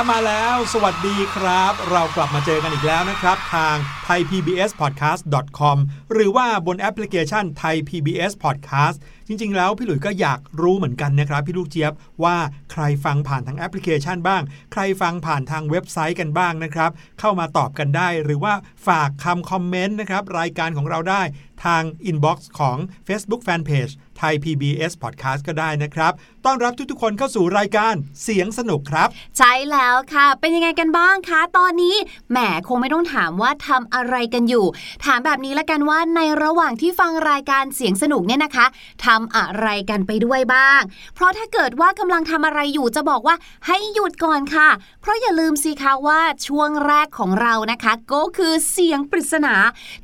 แล้วมาแล้ว สวัสดีครับ เรากลับมาเจอกันอีกแล้วนะครับ ทาง thaipbspodcast.com หรือว่าบนแอปพลิเคชัน Thai PBS Podcast จริง ๆ แล้วพี่หลุยส์ก็อยากรู้เหมือนกันนะครับ พี่ลูกเจี๊ยบว่าใครฟังผ่านทางแอปพลิเคชันบ้าง ใครฟังผ่านทางเว็บไซต์กันบ้างนะครับ เข้ามาตอบกันได้ หรือว่าฝากคำคอมเมนต์นะครับรายการของเราได้ ทาง inbox ของ Facebook Fanpage Thai PBS Podcast ก็ได้นะครับ ต้อนรับทุกๆคนเข้าสู่รายการเสียงสนุกครับ ใช่แล้วค่ะ เป็นยังไงกันบ้างคะ ตอนนี้แหมคงไม่ต้องถามว่าทำอะไรกันอยู่ ถามแบบนี้ละกันว่าในระหว่างที่ฟังรายการเสียงสนุกเนี่ยนะคะทำอะไรกันไปด้วยบ้าง เพราะถ้าเกิดว่ากำลังทำอะไรอยู่จะบอกว่าให้หยุดก่อนค่ะ เพราะอย่าลืมสิคะว่าช่วงแรกของเรานะคะ ก็คือเสียงปริศนา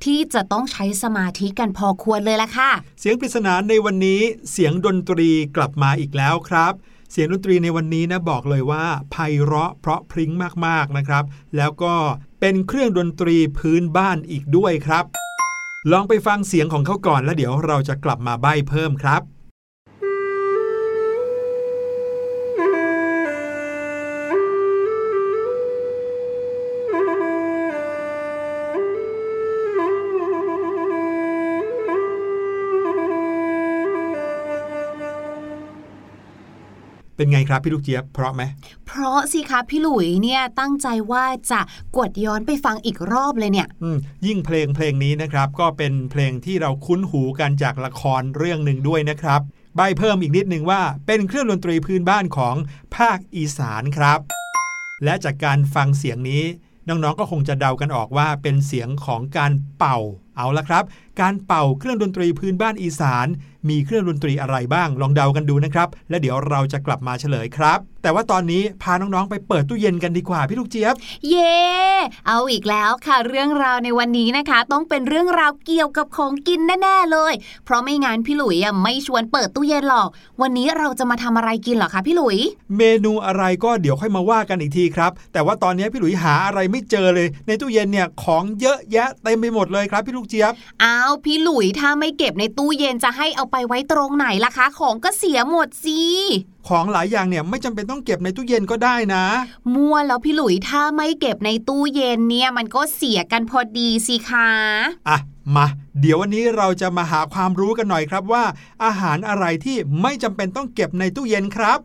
ที่จะต้องใช้สมาธิกันพอควรเลยละค่ะ เสียงปริศนาในวันนี้เสียงดนตรีกลับมาอีกแล้วครับ เสียงดนตรีในวันนี้นะบอกเลยว่าไพเราะเพราะพริ้งมากๆนะครับ แล้วก็เป็นเครื่องดนตรีพื้นบ้านอีกด้วยครับ ลองไปฟังเสียงของเขาก่อนแล้วเดี๋ยวเราจะกลับมาใบ้เพิ่มครับ เป็นไงครับพี่ลูกเจี๊ยบเพราะไหมเพราะสิคะพี่หลุยเนี่ยตั้งใจว่าจะกดย้อนไปฟังอีกรอบเลยเนี่ยอืมยิ่งเพลงเพลงนี้นะครับก็เป็นเพลงที่เราคุ้นหูกันจากละครเรื่องหนึ่งด้วยนะครับ ใบเพิ่มอีกนิดนึงว่าเป็นเครื่องดนตรีพื้นบ้านของภาคอีสานครับ และจากการฟังเสียงนี้น้องๆก็คงจะเดากันออกว่าเป็นเสียงของการเป่า เอาละครับ การเป่าเครื่องดนตรีพื้นบ้านอีสาน มีเครื่องดนตรีอะไรบ้าง ลองเดากันดูนะครับ และเดี๋ยวเราจะกลับมาเฉลยครับ แต่ว่าตอนนี้พาน้องๆ ไปเปิดตู้เย็นกันดีกว่าพี่ลูกเจี๊ยบ เย่เอาอีกแล้วค่ะเรื่องราวในวันนี้นะคะ ต้องเป็นเรื่องราวเกี่ยวกับของกินแน่ๆเลย เพราะไม่งั้นพี่หลุยอะไม่ชวนเปิดตู้เย็นหรอก วันนี้เราจะมาทำอะไรกินเหรอคะพี่หลุย เมนูอะไรก็เดี๋ยวค่อยมาว่ากันอีกทีครับ แต่ว่าตอนนี้พี่หลุยหาอะไรไม่เจอเลย ในตู้เย็นเนี่ยของเยอะแยะเต็มไปหมดเลยครับพี่ลูกเจี๊ยบ อ้าวพี่หลุยถ้าไม่เก็บในตู้เย็นจะให้เอาไปไว้ตรงไหนล่ะคะ ของก็เสียหมดสิของหลายอย่างเนี่ยไม่จำเป็นต้องเก็บในตู้เย็นก็ได้นะ มั่วแล้วพี่หลุยถ้าไม่เก็บในตู้เย็นเนี่ยมันก็เสียกันพอดีสิคะอะมาเดี๋ยววันนี้เราจะมาหาความรู้กันหน่อยครับว่า อาหารอะไรที่ไม่จำเป็นต้องเก็บในตู้เย็นครับ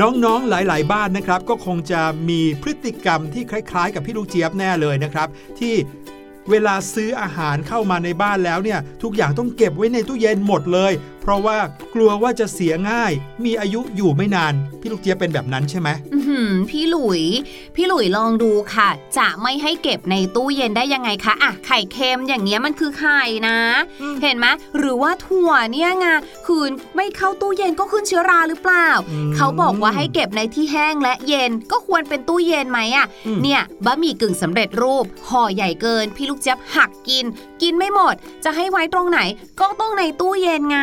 น้องๆหลาย ๆ บ้านนะครับ ก็คงจะมีพฤติกรรมที่คล้าย ๆ กับพี่ลูกเจี๊ยบแน่เลยนะครับ ที่เวลาซื้ออาหารเข้ามาในบ้านแล้วเนี่ย ทุกอย่างต้องเก็บไว้ในตู้เย็นหมดเลย เพราะว่ากลัวว่าจะเสียง่าย มีอายุอยู่ไม่นาน พี่ลูกเจี๊ยบเป็นแบบนั้นใช่ไหมอื้อหือพี่หลุย พี่หลุยลองดูค่ะ จะไม่ให้เก็บในตู้เย็นได้ยังไงคะอะไข่เค็มอย่างเงี้ยมันคือไข่นะอืมเห็นไหมหรือว่าถั่วเนี่ยไงคืนไม่เข้าตู้เย็นก็ขึ้นเชื้อราหรือเปล่าอืมเขาบอกว่าให้เก็บในที่แห้งและเย็นก็ควรเป็นตู้เย็นไหมอะอืมเนี่ยบะหมี่กึ่งสำเร็จรูปห่อใหญ่เกิน พี่ลูกเจี๊ยบหักกิน กินไม่หมด จะให้ไว้ตรงไหน ก็ต้องในตู้เย็นไง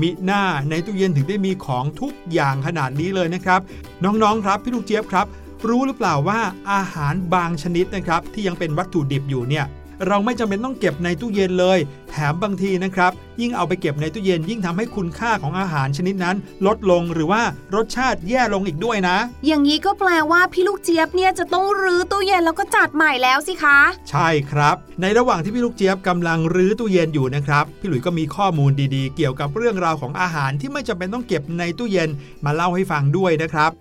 มิหน้าในตู้เย็นถึงได้มีของทุกอย่างขนาดนี้เลยนะครับ น้องๆครับพี่ลูกเจี๊ยบครับ รู้หรือเปล่าว่าอาหารบางชนิดนะครับ ที่ยังเป็นวัตถุดิบอยู่เนี่ย เราไม่จำเป็นต้องเก็บในตู้เย็นเลย แถมบางทีนะครับ ยิ่งเอาไปเก็บในตู้เย็น ยิ่งทำให้คุณค่าของอาหารชนิดนั้น ลดลงหรือว่ารสชาติแย่ลงอีกด้วยนะ อย่างนี้ก็แปลว่าพี่ลูกเจี๊ยบเนี่ยจะต้องรื้อตู้เย็นแล้วก็จัดใหม่แล้วสิคะ ใช่ครับ ในระหว่างที่พี่ลูกเจี๊ยบกำลังรื้อตู้เย็นอยู่นะครับ พี่หลุยส์ก็มีข้อมูลดีๆ เกี่ยวกับเรื่องราวของอาหารที่ไม่จำเป็นต้องเก็บในตู้เย็นมาเล่าให้ฟังด้วยนะครับ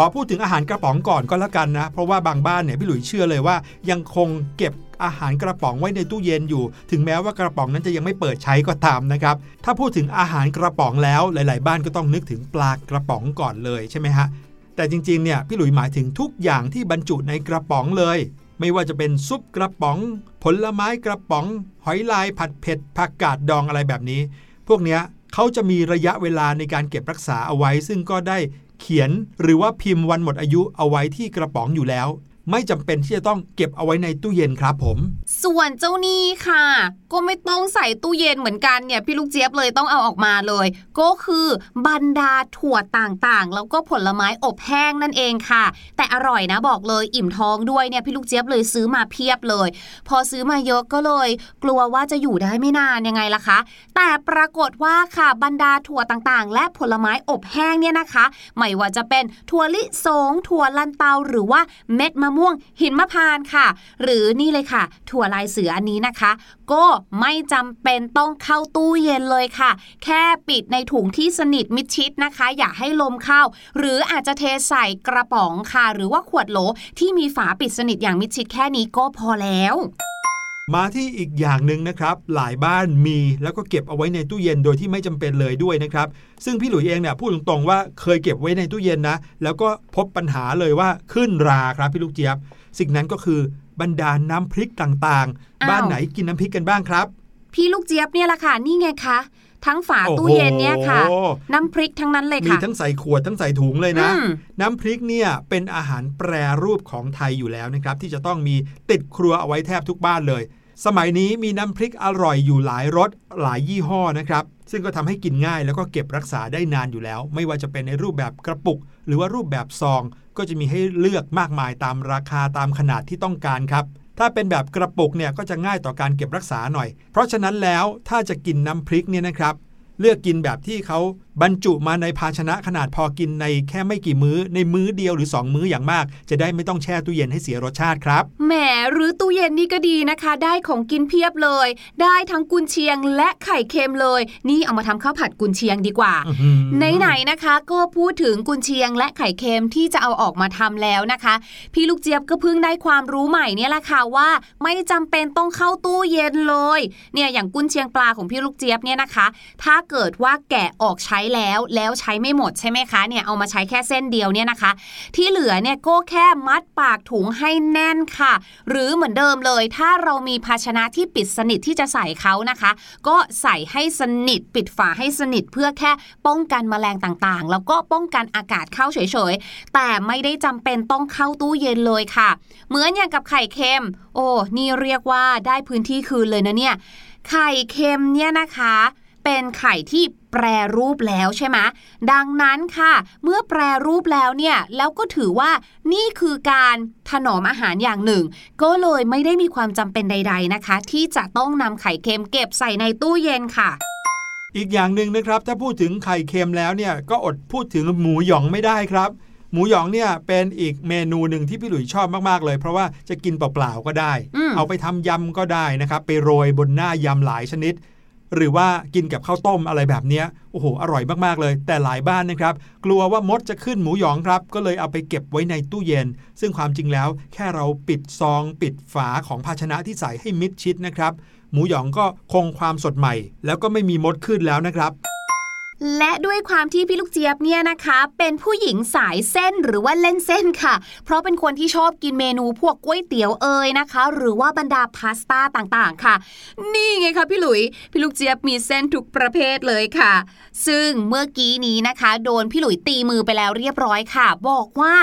ขอพูดถึงอาหารกระป๋องก่อนก็แล้วกันนะ เพราะว่าบางบ้านเนี่ยพี่หลุยเชื่อเลยว่า ยังคงเก็บอาหารกระป๋องไว้ในตู้เย็นอยู่ ถึงแม้ว่ากระป๋องนั้นจะยังไม่เปิดใช้ก็ตามนะครับ ถ้าพูดถึงอาหารกระป๋องแล้วหลาย ๆ บ้านก็ต้องนึกถึงปลากระป๋องก่อนเลยใช่ไหมฮะ แต่จริง ๆ เนี่ยพี่หลุยหมายถึงทุกอย่างที่บรรจุในกระป๋องเลย ไม่ว่าจะเป็นซุปกระป๋อง ผลไม้กระป๋อง หอยลายผัดเผ็ดผักกาดดองอะไรแบบนี้ พวกเนี้ยเขาจะมีระยะเวลาในการเก็บรักษาเอาไว้ ซึ่งก็ได้ เขียนหรือว่าพิมพ์วันหมดอายุเอาไว้ที่กระป๋องอยู่แล้ว ไม่จำเป็นที่จะต้องเก็บเอาไว้ในตู้เย็นครับผม ส่วนเจ้านี่ค่ะ ก็ไม่ต้องใส่ตู้เย็นเหมือนกันเนี่ยพี่ลูกเจี๊ยบเลยต้องเอาออกมาเลย ก็คือบรรดาถั่วต่างๆ แล้วก็ผลไม้อบแห้งนั่นเองค่ะ แต่อร่อยนะบอกเลยอิ่มท้องด้วยเนี่ยพี่ลูกเจี๊ยบเลยซื้อมาเพียบเลย พอซื้อมาเยอะก็เลย กลัวว่าจะอยู่ได้ไม่นานยังไงล่ะคะ แต่ปรากฏว่าค่ะบรรดาถั่วต่างๆ และผลไม้อบแห้งเนี่ยนะคะ ไม่ว่าจะเป็นถั่วลิสงถั่วลันเตาหรือว่าเม็ดมะม่วงหินมะพานค่ะ หรือนี่เลยค่ะ ถั่วลายเสืออันนี้นะคะ ก็ไม่จำเป็นต้องเข้าตู้เย็นเลยค่ะ แค่ปิดในถุงที่สนิทมิดชิดนะคะ อย่าให้ลมเข้า หรืออาจจะเทใส่กระป๋องค่ะ หรือว่าขวดโหลที่มีฝาปิดสนิทอย่างมิดชิดแค่นี้ก็พอแล้ว มาที่อีกอย่างหนึ่งนะครับ หลายบ้านมีแล้วก็เก็บเอาไว้ในตู้เย็นโดยที่ไม่จำเป็นเลยด้วยนะครับ ซึ่งพี่หลุยเองเนี่ยพูดตรงๆว่าเคยเก็บไว้ในตู้เย็นนะ แล้วก็พบปัญหาเลยว่าขึ้นราครับพี่ลูกเจี๊ยบ สิ่งนั้นก็คือบรรดาน้ำพริกต่างอ้าวๆบ้านไหนกินน้ำพริกกันบ้างครับ พี่ลูกเจี๊ยบเนี่ยแหละค่ะนี่ไงคะทั้งฝาตู้เย็นเนี่ยค่ะโอ้โหน้ำพริกทั้งนั้นเลยมีค่ะทั้งใส่ขวดทั้งใส่ถุงเลยนะอืมน้ำพริกเนี่ยเป็นอาหารแปรรูปของไทยอยู่แล้วนะครับ ที่จะต้องมีติดครัวเอาไว้แทบทุกบ้านเลย สมัยนี้มีน้ำพริกอร่อยอยู่หลายรสหลายยี่ห้อนะครับ ซึ่งก็ทำให้กินง่ายแล้วก็เก็บรักษาได้นานอยู่แล้ว ไม่ว่าจะเป็นในรูปแบบกระปุก หรือว่ารูปแบบซอง ก็จะมีให้เลือกมากมายตามราคาตามขนาดที่ต้องการครับถ้าเป็นแบบกระปุกเนี่ยก็จะง่ายต่อการเก็บรักษาหน่อย เพราะฉะนั้นแล้วถ้าจะกินน้ำพริกเนี่ยนะครับ เลือกกินแบบที่เขา บรรจุมาในภาชนะขนาดพอกินในแค่ไม่กี่มื้อ ในมื้อเดียวหรือ 2 มื้ออย่างมาก จะได้ไม่ต้องแช่ตู้เย็นให้เสียรสชาติครับ แหมหรือตู้เย็นนี่ก็ดีนะคะ ได้ของกินเพียบเลย ได้ทั้งกุนเชียงและไข่เค็มเลย นี่เอามาทำข้าวผัดกุนเชียงดีกว่าอื้อหือไหนๆนะคะ ก็พูดถึงกุนเชียงและไข่เค็มที่จะเอาออกมาทำแล้วนะคะ พี่ลูกเจี๊ยบก็เพิ่งได้ความรู้ใหม่เนี่ยแหละค่ะว่า ไม่จำเป็นต้องเข้าตู้เย็นเลย เนี่ยอย่างกุนเชียงปลาของพี่ลูกเจี๊ยบเนี่ยนะคะ ถ้าเกิดว่าแกะออกใช้แล้วแล้วใช้ไม่หมดใช่ไหมคะเนี่ยเอามาใช้แค่เส้นเดียวเนี่ยนะคะ ที่เหลือเนี่ยก็แค่มัดปากถุงให้แน่นค่ะ หรือเหมือนเดิมเลย ถ้าเรามีภาชนะที่ปิดสนิทที่จะใส่เขานะคะ ก็ใส่ให้สนิทปิดฝาให้สนิทเพื่อแค่ป้องกันแมลงต่างๆ แล้วก็ป้องกันอากาศเข้าเฉยๆ แต่ไม่ได้จำเป็นต้องเข้าตู้เย็นเลยค่ะ เหมือนอย่างกับไข่เค็ม โอ้นี่เรียกว่าได้พื้นที่คืนเลยนะเนี่ยไข่เค็มเนี่ยนะคะ เป็นไข่ที่แปรรูปแล้วใช่ไหมดังนั้นค่ะ เมื่อแปรรูปแล้วเนี่ยแล้วก็ถือว่านี่คือการถนอมอาหารอย่างหนึ่ง ก็เลยไม่ได้มีความจำเป็นใด ๆนะคะ ที่จะต้องนำไข่เค็มเก็บใส่ในตู้เย็นค่ะอีกอย่างหนึ่งนะครับ ถ้าพูดถึงไข่เค็มแล้วเนี่ยก็อดพูดถึงหมูหยองไม่ได้ครับ หมูหยองเนี่ยเป็นอีกเมนูหนึ่งที่พี่หลุยชอบมากๆเลย เพราะว่าจะกินเปล่าๆก็ได้อืมเอาไปทำยำก็ได้นะครับ ไปโรยบนหน้ายำหลายชนิด หรือว่ากินกับข้าวต้มอะไรแบบนี้โอ้โห อร่อยมากๆเลย แต่หลายบ้านนะครับ กลัวว่ามดจะขึ้นหมูหยองครับ ก็เลยเอาไปเก็บไว้ในตู้เย็น ซึ่งความจริงแล้ว แค่เราปิดซองปิดฝาของภาชนะที่ใส่ให้มิดชิดนะครับ หมูหยองก็คงความสดใหม่ แล้วก็ไม่มีมดขึ้นแล้วนะครับ และด้วยความที่พี่ลูกเจี๊ยบเนี่ยนะคะ เป็นผู้หญิงสายเส้นหรือว่าเล่นเส้นค่ะ เพราะเป็นคนที่ชอบกินเมนูพวกก๋วยเตี๋ยวเอ่ยนะคะ หรือว่าบรรดาพาสต้าต่างๆค่ะ นี่ไงคะพี่หลุย พี่ลูกเจี๊ยบมีเส้นทุกประเภทเลยค่ะ ซึ่งเมื่อกี้นี้นะคะ โดนพี่หลุยตีมือไปแล้วเรียบร้อยค่ะ บอกว่า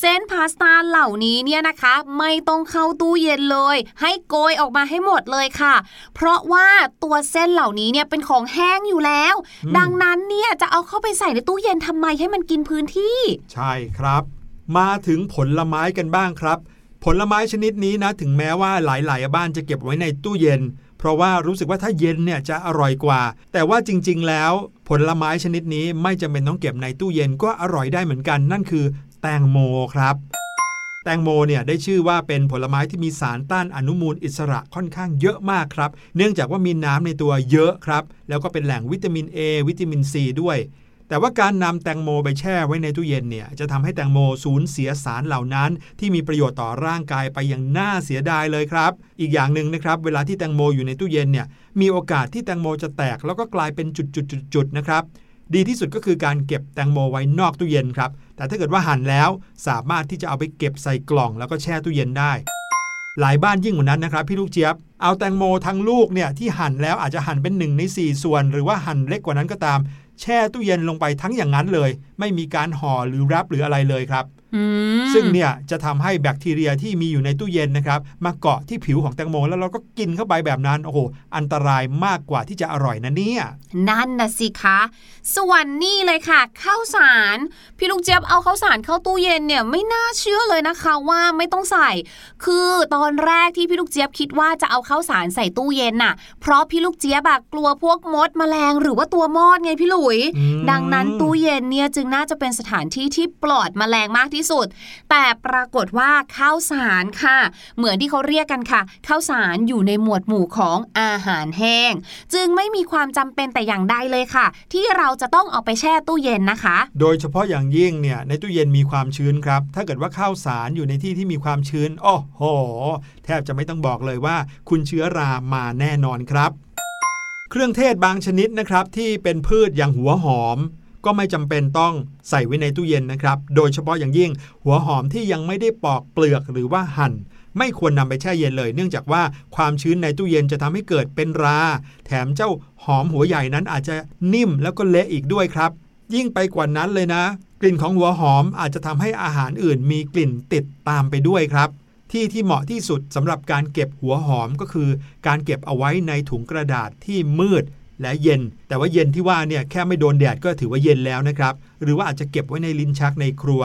เส้นพาสต้าเหล่านี้เนี่ยนะคะ ไม่ต้องเข้าตู้เย็นเลย ให้โกยออกมาให้หมดเลยค่ะ เพราะว่าตัวเส้นเหล่านี้เนี่ยเป็นของแห้งอยู่แล้วอืมดังนั้นเนี่ยจะเอาเข้าไปใส่ในตู้เย็นทำไมให้มันกินพื้นที่ ใช่ครับ มาถึงผลไม้กันบ้างครับ ผลไม้ชนิดนี้นะ ถึงแม้ว่าหลายๆ บ้านจะเก็บไว้ในตู้เย็น เพราะว่ารู้สึกว่าถ้าเย็นเนี่ยจะอร่อยกว่า แต่ว่าจริง ๆ แล้ว ผลไม้ชนิดนี้ไม่จำเป็นต้องเก็บในตู้เย็นก็อร่อยได้เหมือนกัน นั่นคือ แตงโมครับ แตงโมเนี่ยได้ชื่อว่าเป็นผลไม้ที่มีสารต้านอนุมูลอิสระค่อนข้างเยอะมากครับ เนื่องจากว่ามีน้ำในตัวเยอะครับ แล้วก็เป็นแหล่งวิตามิน A วิตามิน C ด้วย แต่ว่าการนำแตงโมไปแช่ไว้ในตู้เย็นเนี่ยจะทำให้แตงโมสูญเสียสารเหล่านั้น ที่มีประโยชน์ต่อร่างกายไปอย่างน่าเสียดายเลยครับ อีกอย่างหนึ่งนะครับ เวลาที่แตงโมอยู่ในตู้เย็นเนี่ยมีโอกาสที่แตงโมจะแตกแล้วก็กลายเป็นจุดๆๆนะครับ ดีที่สุดก็คือการเก็บแตงโมไว้นอกตู้เย็นครับ แต่ถ้าเกิดว่าหั่นแล้วสามารถที่จะเอาไปเก็บใส่กล่องแล้วก็แช่ตู้เย็นได้ หลายบ้านยิ่งกว่านั้นนะครับพี่ลูกเจี๊ยบ เอาแตงโมทั้งลูกเนี่ยที่หั่นแล้วอาจจะหั่นเป็น1ใน4 ส่วน หรือว่าหั่นเล็กกว่านั้นก็ตาม แช่ตู้เย็นลงไปทั้งอย่างนั้นเลย ไม่มีการห่อหรือแรปหรืออะไรเลยครับ ซึ่งเนี่ยจะทำให้แบคทีเรียที่มีอยู่ในตู้เย็นนะครับมาเกาะที่ผิวของแตงโมแล้วเราก็กินเข้าไปแบบนั้นโอ้โหอันตรายมากกว่าที่จะอร่อยนะเนี่ยนั่นนะสิคะ ส่วนนี่เลยค่ะข้าวสาร พี่ลูกเจี๊ยบเอาข้าวสารเข้าตู้เย็นเนี่ยไม่น่าเชื่อเลยนะคะว่าไม่ต้องใส่ คือตอนแรกที่พี่ลูกเจี๊ยบคิดว่าจะเอาข้าวสารใส่ตู้เย็นน่ะ เพราะพี่ลูกเจี๊ยบอะกลัวพวกมดแมลงหรือว่าตัวมอดไงพี่หลุยอืมดังนั้นตู้เย็นเนี่ยจึงน่าจะเป็นสถานที่ที่ปลอดแมลงมากที่สุด แต่ปรากฏว่าข้าวสารค่ะ เหมือนที่เขาเรียกกันค่ะข้าวสารอยู่ในหมวดหมู่ของอาหารแห้ง จึงไม่มีความจำเป็นแต่อย่างใดเลยค่ะ ที่เราจะต้องเอาไปแช่ตู้เย็นนะคะ โดยเฉพาะอย่างยิ่งเนี่ยในตู้เย็นมีความชื้นครับ ถ้าเกิดว่าข้าวสารอยู่ในที่ที่มีความชื้นโอ้โห แทบจะไม่ต้องบอกเลยว่า คุณเชื้อรามาแน่นอนครับ เครื่องเทศบางชนิดนะครับที่เป็นพืชอย่างหัวหอม ก็ไม่จำเป็นต้องใส่ไว้ในตู้เย็นนะครับ โดยเฉพาะอย่างยิ่ง หัวหอมที่ยังไม่ได้ปอกเปลือกหรือว่าหั่น ไม่ควรนำไปแช่เย็นเลย เนื่องจากว่าความชื้นในตู้เย็นจะทำให้เกิดเป็นรา แถมเจ้าหอมหัวใหญ่นั้นอาจจะนิ่มแล้วก็เละอีกด้วยครับ ยิ่งไปกว่านั้นเลยนะ กลิ่นของหัวหอมอาจจะทำให้อาหารอื่นมีกลิ่นติดตามไปด้วยครับที่ที่เหมาะที่สุดสำหรับการเก็บหัวหอมก็คือ การเก็บเอาไว้ในถุงกระดาษที่มืด และเย็น แต่ว่าเย็นที่ว่าเนี่ยแค่ไม่โดนแดดก็ถือว่าเย็นแล้วนะครับ หรือว่าอาจจะเก็บไว้ในลิ้นชักในครัว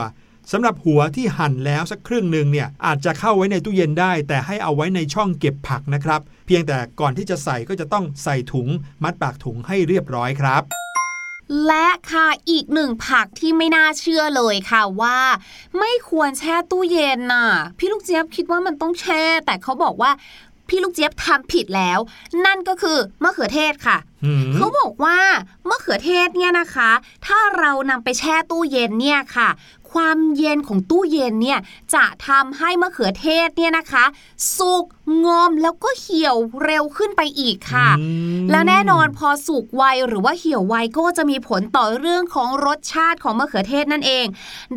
สำหรับหัวที่หั่นแล้วสักครึ่งหนึ่งเนี่ยอาจจะเข้าไว้ในตู้เย็นได้ แต่ให้เอาไว้ในช่องเก็บผักนะครับ เพียงแต่ก่อนที่จะใส่ก็จะต้องใส่ถุง มัดปากถุงให้เรียบร้อยครับและค่ะอีกหนึ่งผักที่ไม่น่าเชื่อเลยค่ะว่า ไม่ควรแช่ตู้เย็นน่ะ พี่ลูกเจี๊ยบคิดว่ามันต้องแช่ แต่เขาบอกว่า พี่ลูกเจี๊ยบทำผิดแล้ว นั่นก็คือมะเขือเทศค่ะหืมเขาบอกว่ามะเขือเทศเนี่ยนะคะ ถ้าเรานำไปแช่ตู้เย็นเนี่ยค่ะ ความเย็นของตู้เย็นเนี่ยจะทำให้มะเขือเทศเนี่ยนะคะ สุกงอมแล้วก็เหี่ยวเร็วขึ้นไปอีกค่ะอืมและแน่นอนพอสุกไวหรือว่าเหี่ยวไวก็จะมีผลต่อเรื่องของรสชาติของมะเขือเทศนั่นเอง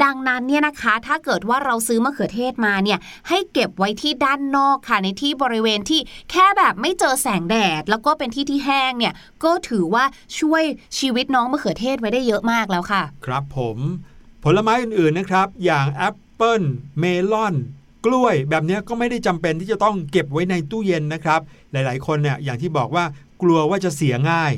ดังนั้นเนี่ยนะคะ ถ้าเกิดว่าเราซื้อมะเขือเทศมาเนี่ยให้เก็บไว้ที่ด้านนอกค่ะในที่บริเวณที่แค่แบบไม่เจอแสงแดด แล้วก็เป็นที่ที่แห้งเนี่ยก็ถือว่าช่วยชีวิตน้องมะเขือเทศไว้ได้เยอะมากแล้วค่ะ ครับผม ผลไม้อื่นๆนะครับ อย่างแอปเปิลเมลอน กล้วยแบบเนี้ยก็ไม่ได้จำเป็นที่จะต้องเก็บไว้ในตู้เย็นนะครับ หลายๆ คนเนี่ยอย่างที่บอกว่ากลัวว่าจะเสียง่าย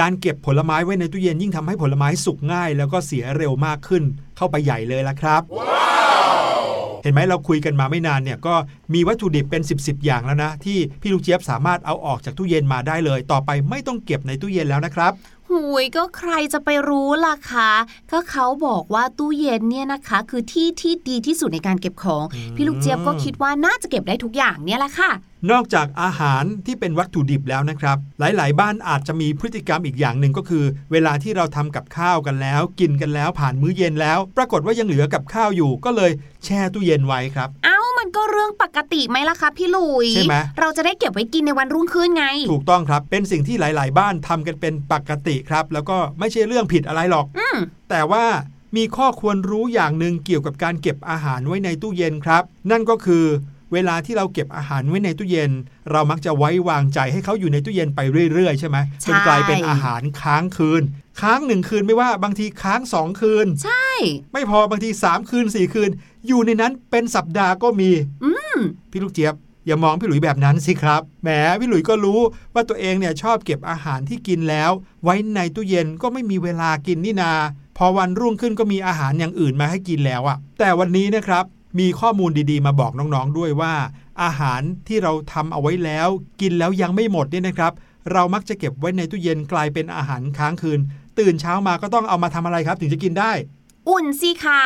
การเก็บผลไม้ไว้ในตู้เย็นยิ่งทำให้ผลไม้สุกง่าย แล้วก็เสียเร็วมากขึ้นเข้าไปใหญ่เลยละครับเห็นไหมเราคุยกันมาไม่นานเนี่ยก็มีวัตถุดิบเป็น 10บสอย่างแล้วนะ ที่พี่ลูกเจี๊ยบสามารถเอาออกจากตู้เย็นมาได้เลย ต่อไปไม่ต้องเก็บในตู้เย็นแล้วนะครับ หุยก็ใครจะไปรู้ล่ะคะก็เขาบอกว่าตู้เย็นเนี่ยนะคะ คือที่ที่ดีที่สุดในการเก็บของอืมพี่ลูกเจี๊ยบก็คิดว่าน่าจะเก็บได้ทุกอย่างเนี่ยแหละค่ะ นอกจากอาหารที่เป็นวัตถุดิบแล้วนะครับ หลาย ๆ บ้านอาจจะมีพฤติกรรมอีกอย่างหนึ่งก็คือ เวลาที่เราทำกับข้าวกันแล้ว กินกันแล้วผ่านมื้อเย็นแล้ว ปรากฏว่ายังเหลือกับข้าวอยู่ก็เลยแช่ตู้เย็นไว้ครับ เอ้ามันก็เรื่องปกติไหมล่ะคะพี่ลุยใช่ไหมเราจะได้เก็บไว้กินในวันรุ่งขึ้นไง ถูกต้องครับเป็นสิ่งที่หลาย ๆ บ้านทำกันเป็นปกติครับ แล้วก็ไม่ใช่เรื่องผิดอะไรหรอกอืมแต่ว่ามีข้อควรรู้อย่างหนึ่งเกี่ยวกับการเก็บอาหารไว้ในตู้เย็นครับ นั่นก็คือ เวลาที่เราเก็บอาหารไว้ในตู้เย็น เรามักจะไว้วางใจให้เขาอยู่ในตู้เย็นไปเรื่อยๆ ใช่ไหมจนกลายเป็นอาหารค้างคืน ค้างหนึ่งคืนไม่ว่าบางทีค้างสองคืน ใช่ ไม่พอบางที3คืน4คืน อยู่ในนั้นเป็นสัปดาห์ก็มี อืมพี่ลูกเจี๊ยบอย่ามองพี่หลุยแบบนั้นสิครับ แหมพี่หลุยก็รู้ว่าตัวเองเนี่ยชอบเก็บอาหารที่กินแล้ว ไว้ในตู้เย็นก็ไม่มีเวลากินนี่นา พอวันรุ่งขึ้นก็มีอาหารอย่างอื่นมาให้กินแล้วอะแต่วันนี้นะครับ มีข้อมูลดีๆ มาบอกน้องๆด้วยว่า อาหารที่เราทำเอาไว้แล้ว กินแล้วยังไม่หมดเนี่ยนะครับ เรามักจะเก็บไว้ในตู้เย็นกลายเป็นอาหารค้างคืน ตื่นเช้ามาก็ต้องเอามาทำอะไรครับ ถึงจะกินได้ อุ่นสิคะ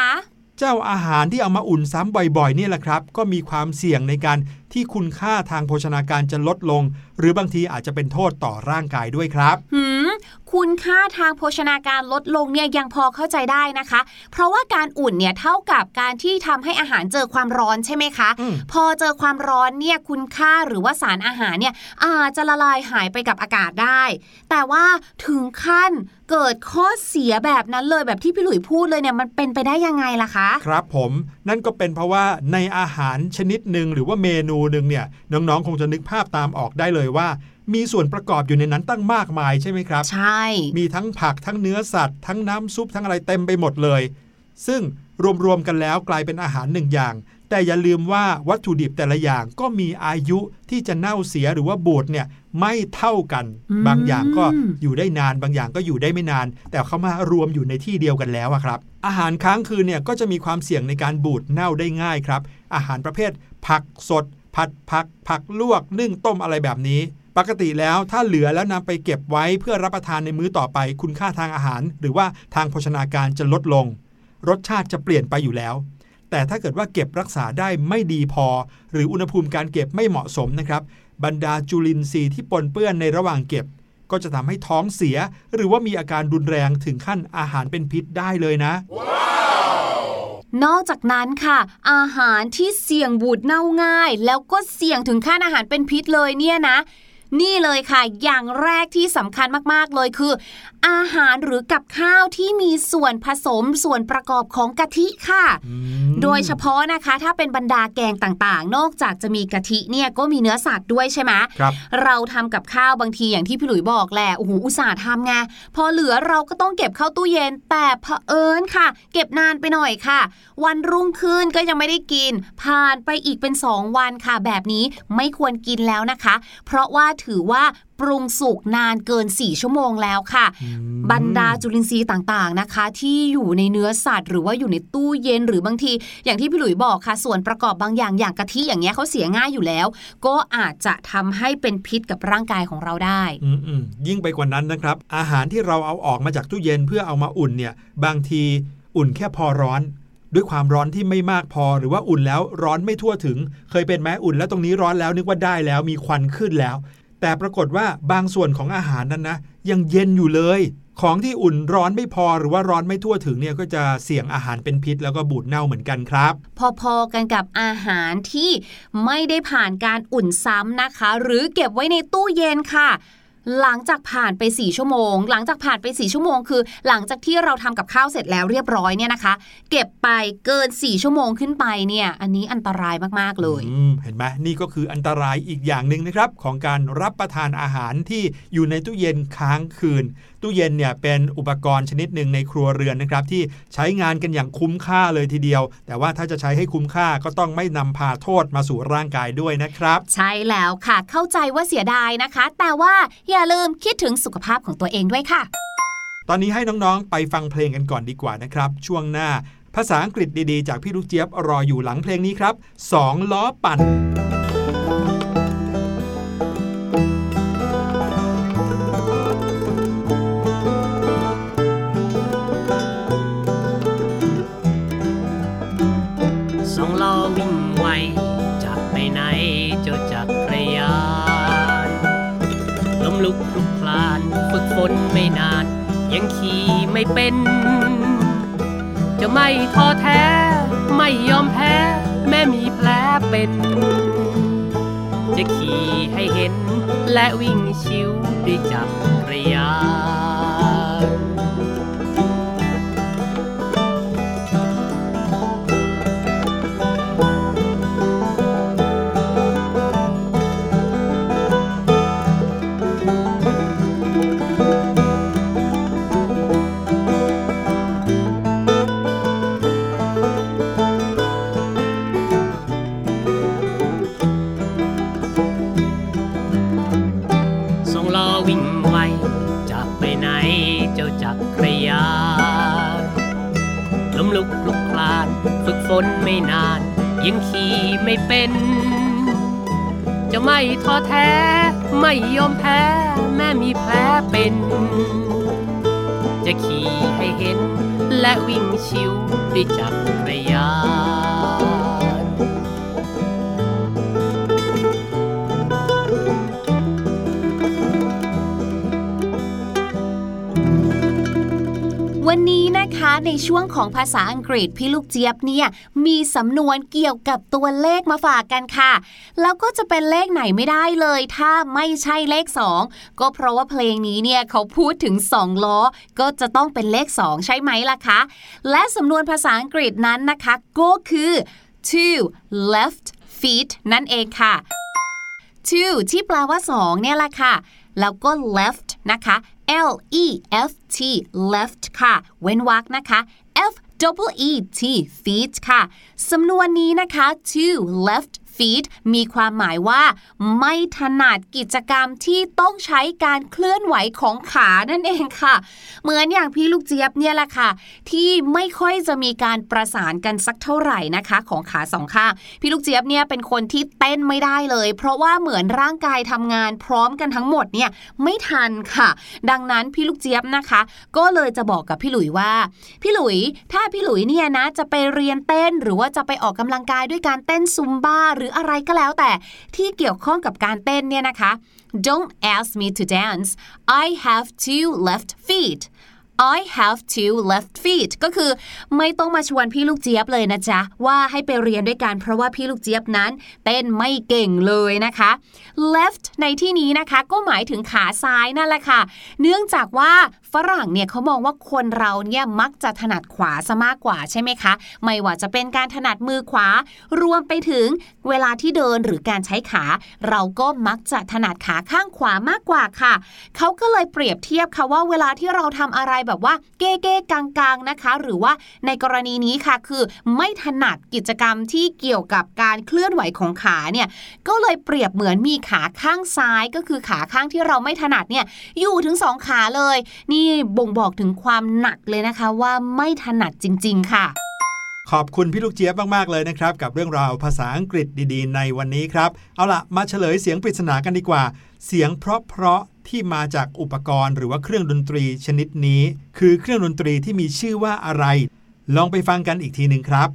เจ้าอาหารที่เอามาอุ่นซ้ำบ่อยๆ เนี่ยแหละครับ ก็มีความเสี่ยงในการ ที่คุณค่าทางโภชนาการจะลดลง หรือบางทีอาจจะเป็นโทษต่อร่างกายด้วยครับหืมคุณค่าทางโภชนาการลดลงเนี่ยยังพอเข้าใจได้นะคะ เพราะว่าการอุ่นเนี่ยเท่ากับการที่ทำให้อาหารเจอความร้อนใช่ไหมคะอืมพอเจอความร้อนเนี่ยคุณค่าหรือว่าสารอาหารเนี่ยอาจจะละลายหายไปกับอากาศได้ แต่ว่าถึงขั้นเกิดข้อเสียแบบนั้นเลยแบบที่พี่หลุยพูดเลยเนี่ยมันเป็นไปได้ยังไงล่ะคะ ครับผมนั่นก็เป็นเพราะว่าในอาหารชนิดหนึ่งหรือว่าเมนูหนึ่งเนี่ยน้องๆคงจะนึกภาพตามออกได้เลยว่า มีส่วนประกอบอยู่ในนั้นตั้งมากมายใช่ไหมครับ ใช่ มีทั้งผักทั้งเนื้อสัตว์ ทั้งน้ำซุปทั้งอะไรเต็มไปหมดเลย ซึ่งรวมๆกันแล้วกลายเป็นอาหารหนึ่งอย่าง แต่อย่าลืมว่าวัตถุดิบแต่ละอย่างก็มีอายุที่จะเน่าเสียหรือว่าบูดเนี่ยไม่เท่ากันอืมบางอย่างก็อยู่ได้นาน บางอย่างก็อยู่ได้ไม่นาน แต่เขามารวมอยู่ในที่เดียวกันแล้วอะครับ อาหารค้างคืนเนี่ยก็จะมีความเสี่ยงในการบูดเน่าได้ง่ายครับ อาหารประเภทผักสด ผัดผักผักลวกนึ่งต้มอะไรแบบนี้ ปกติแล้วถ้าเหลือแล้วนำไปเก็บไว้เพื่อรับประทานในมื้อต่อไป คุณค่าทางอาหาร หรือว่าทางโภชนาการจะลดลง รสชาติจะเปลี่ยนไปอยู่แล้ว แต่ถ้าเกิดว่าเก็บรักษาได้ไม่ดีพอ หรืออุณหภูมิการเก็บไม่เหมาะสมนะครับ บรรดาจุลินทรีย์ที่ปนเปื้อนในระหว่างเก็บ ก็จะทำให้ท้องเสีย หรือว่ามีอาการรุนแรงถึงขั้นอาหารเป็นพิษได้เลยนะ นอกจากนั้นค่ะ อาหารที่เสี่ยงบูดเน่าง่าย แล้วก็เสี่ยงถึงขั้นอาหารเป็นพิษเลยเนี่ยนะ นี่เลยค่ะ อย่างแรกที่สำคัญมากๆเลยคือ อาหารหรือกับข้าวที่มีส่วนผสมส่วนประกอบของกะทิค่ะ โดยเฉพาะนะคะถ้าเป็นบรรดาแกงต่างๆ นอกจากจะมีกะทิเนี่ยก็มีเนื้อสัตว์ด้วยใช่ไหมครับเราทำกับข้าวบางทีอย่างที่พี่หลุยบอกแหละโอ้โหอุตส่าห์ทำไงพอเหลือเราก็ต้องเก็บเข้าตู้เย็น แต่เผอิญค่ะ เก็บนานไปหน่อยค่ะ วันรุ่งขึ้นก็ยังไม่ได้กิน ผ่านไปอีกเป็น 2 วันค่ะ แบบนี้ไม่ควรกินแล้วนะคะ เพราะว่าถือว่าปรุงสุกนานเกิน 4 ชั่วโมงแล้วค่ะ บรรดาจุลินทรีย์ต่างๆนะคะ ที่อยู่ในเนื้อสัตว์ หรือว่าอยู่ในตู้เย็นหรือบางที อย่างที่พี่หลุยบอกค่ะ ส่วนประกอบบางอย่างอย่างกะทิอย่างเงี้ยเขาเสียง่ายอยู่แล้ว ก็อาจจะทำให้เป็นพิษกับร่างกายของเราได้อืมอืมยิ่งไปกว่านั้นนะครับ อาหารที่เราเอาออกมาจากตู้เย็นเพื่อเอามาอุ่นเนี่ย บางทีอุ่นแค่พอร้อนด้วยความร้อนที่ไม่มากพอหรือว่าอุ่นแล้วร้อนไม่ทั่วถึง เคยเป็นไหมอุ่นแล้วตรงนี้ร้อนแล้วนึกว่าได้แล้วมีควันขึ้นแล้ว แต่ปรากฏว่าบางส่วนของอาหารนั้นนะยังเย็นอยู่เลย ของที่อุ่นร้อนไม่พอหรือว่าร้อนไม่ทั่วถึงเนี่ยก็จะเสี่ยงอาหารเป็นพิษแล้วก็บูดเน่าเหมือนกันครับ พอๆกันกับอาหารที่ไม่ได้ผ่านการอุ่นซ้ำนะคะ หรือเก็บไว้ในตู้เย็นค่ะ หลังจากผ่านไป 4 ชั่วโมง หลังจากผ่านไป 4 ชั่วโมง คือ หลังจากที่เราทำกับข้าวเสร็จแล้วเรียบร้อยเนี่ยนะคะ เก็บไปเกิน 4 ชั่วโมงขึ้นไปเนี่ย อันนี้อันตรายมาก ๆ เลย เห็นไหมนี่ก็คืออันตรายอีกอย่างหนึ่งนะครับ ของการรับประทานอาหารที่อยู่ในตู้เย็นค้างคืนตู้เย็นเนี่ยเป็นอุปกรณ์ชนิดหนึ่งในครัวเรือนนะครับที่ใช้งานกันอย่างคุ้มค่าเลยทีเดียว แต่ว่าถ้าจะใช้ให้คุ้มค่าก็ต้องไม่นำพาโทษมาสู่ร่างกายด้วยนะครับ ใช่แล้วค่ะเข้าใจว่าเสียดายนะคะ แต่ว่าอย่าลืมคิดถึงสุขภาพของตัวเองด้วยค่ะ ตอนนี้ให้น้องๆ ไปฟังเพลงกันก่อนดีกว่านะครับ ช่วงหน้า ภาษาอังกฤษดีๆ จากพี่ลูกเจี๊ยบรออยู่หลังเพลงนี้ครับสองล้อปั่น ไม่นาน ยังขี่ไม่เป็น จะไม่ท้อแท้ ไม่ยอมแพ้ แม่มีแผลเป็น จะขี่ให้เห็น และวิ่งชิวด้วยจักรยาน นไม่นานยังขี่ไม่เป็น จะไม่ท้อแท้ ไม่ยอมแพ้ แม้มีแผลเป็น จะขี่ให้เห็น และวิ่งชิวด้วยจักรยานวันนี้นะ คะในช่วงของภาษาอังกฤษพี่ลูกเจี๊ยบเนี่ยมีสำนวนเกี่ยวกับตัวเลขมาฝากกันค่ะ แล้วก็จะเป็นเลขไหนไม่ได้เลย ถ้าไม่ใช่เลข 2 ก็เพราะว่าเพลงนี้เนี่ยเขาพูดถึง 2 ล้อ ก็จะต้องเป็นเลข 2 ใช่ไหมล่ะคะ และสำนวนภาษาอังกฤษนั้นนะคะ ก็คือ two left feet นั่นเองค่ะ two ที่แปลว่า 2 เนี่ยแหละค่ะ แล้วก็ left นะคะ L E F T left ค่ะ เว้นวรรคนะคะ F double e t feet ค่ะ สำนวนนี้นะคะ to left feet มีความหมายว่า ไม่ถนัดกิจกรรมที่ต้องใช้การเคลื่อนไหวของขานั่นเองค่ะ เหมือนอย่างพี่ลูกเจี๊ยบเนี่ยแหละค่ะ ที่ไม่ค่อยจะมีการประสานกันสักเท่าไหร่นะคะ ของขาสองข้างพี่ลูกเจี๊ยบเนี่ยเป็นคนที่เต้นไม่ได้เลย เพราะว่าเหมือนร่างกายทำงานพร้อมกันทั้งหมดเนี่ยไม่ทันค่ะ ดังนั้นพี่ลูกเจี๊ยบนะคะ ก็เลยจะบอกกับพี่หลุยว่า พี่หลุยถ้าพี่หลุยเนี่ยนะจะไปเรียนเต้นหรือว่าจะไปออกกำลังกายด้วยการเต้นซุมบ้าหรืออะไรก็แล้วแต่ที่เกี่ยวข้องกับการเต้นเนี่ยนะคะ Don't ask me to dance I have two left feet I have two left feet ก็คือไม่ต้องมาชวนพี่ลูกเจี๊ยบเลยนะจ๊ะ ว่าให้ไปเรียนด้วยกันเพราะว่าพี่ลูกเจี๊ยบนั้น เต้นไม่เก่งเลยนะคะ left ในที่นี้นะคะก็หมายถึงขาซ้ายนั่นแหละค่ะ เนื่องจากว่าฝรั่งเนี่ยเขามองว่าคนเราเนี่ยมักจะถนัดขวาซะมากกว่าใช่ไหมคะ ไม่ว่าจะเป็นการถนัดมือขวา รวมไปถึงเวลาที่เดินหรือการใช้ขา เราก็มักจะถนัดขาข้างขวามากกว่าค่ะ เขาก็เลยเปรียบเทียบค่ะว่าเวลาที่เราทำอะไรแบบว่าเก้เก้กางๆนะคะ หรือว่าในกรณีนี้ค่ะคือไม่ถนัดกิจกรรมที่เกี่ยวกับการเคลื่อนไหวของขาเนี่ยก็เลยเปรียบเหมือนมีขาข้างซ้ายก็คือขาข้างที่เราไม่ถนัดเนี่ยอยู่ถึงสองขาเลย นี่บ่งบอกถึงความหนักเลยนะคะว่าไม่ถนัดจริง ๆ ค่ะขอบคุณพี่ลูกเจี๊ยบมาก ๆ เลยนะครับ กับเรื่องราวภาษาอังกฤษดีๆ ในวันนี้ครับ เอาล่ะ มาเฉลยเสียงปริศนากันดีกว่า เสียงเพราะๆ ที่มาจากอุปกรณ์หรือว่าเครื่องดนตรีชนิดนี้ คือเครื่องดนตรีที่มีชื่อว่าอะไร ลองไปฟังกันอีกทีหนึ่งครับ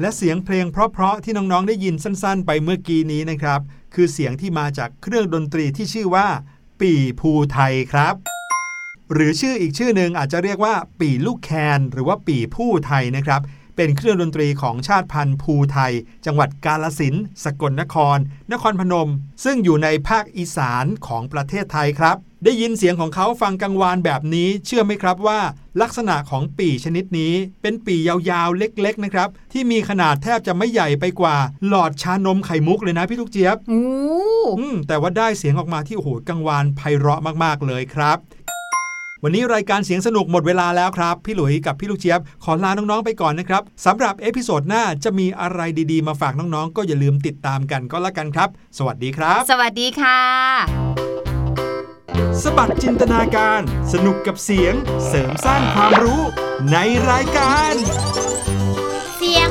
และเสียงเพลงเพราะๆที่น้องๆได้ยินสั้น ๆ ไปเมื่อกี้นี้นะครับ คือเสียงที่มาจากเครื่องดนตรีที่ชื่อว่า ปีภูไทยครับ หรือชื่ออีกชื่อหนึ่งอาจจะเรียกว่า ปีลูกแคน หรือว่าปีผู้ไทยนะครับ เป็นเครื่องดนตรีของชาติพันธุ์ภูไทย จังหวัดกาลสินธุ์สกลนคร นครพนม ซึ่งอยู่ในภาคอีสานของประเทศไทยครับ ได้ยินเสียงของเขาฟังกังวานแบบนี้เชื่อไหมครับว่า ลักษณะของปีชนิดนี้ เป็นปียาวๆเล็กๆนะครับ ที่มีขนาดแทบจะไม่ใหญ่ไปกว่า หลอดชานมไข่มุกเลยนะพี่ลูกเจี๊ยบโอ้อืมแต่ว่าได้เสียงออกมาที่โอ้โหกังวานไพเราะมากๆเลยครับ วันนี้รายการเสียงสนุกหมดเวลาแล้วครับ พี่หลุยกับพี่ลูกเจี๊ยบ ขอลาน้องๆไปก่อนนะครับสำหรับ episode หน้าจะมีอะไรดีๆ มาฝากน้องๆ ก็อย่าลืมติดตามกันก็แล้วกันครับ สวัสดีครับ สวัสดีค่ะ สะบัดจินตนาการ สนุกกับเสียงเสริมสร้างความรู้ในรายการ เสียง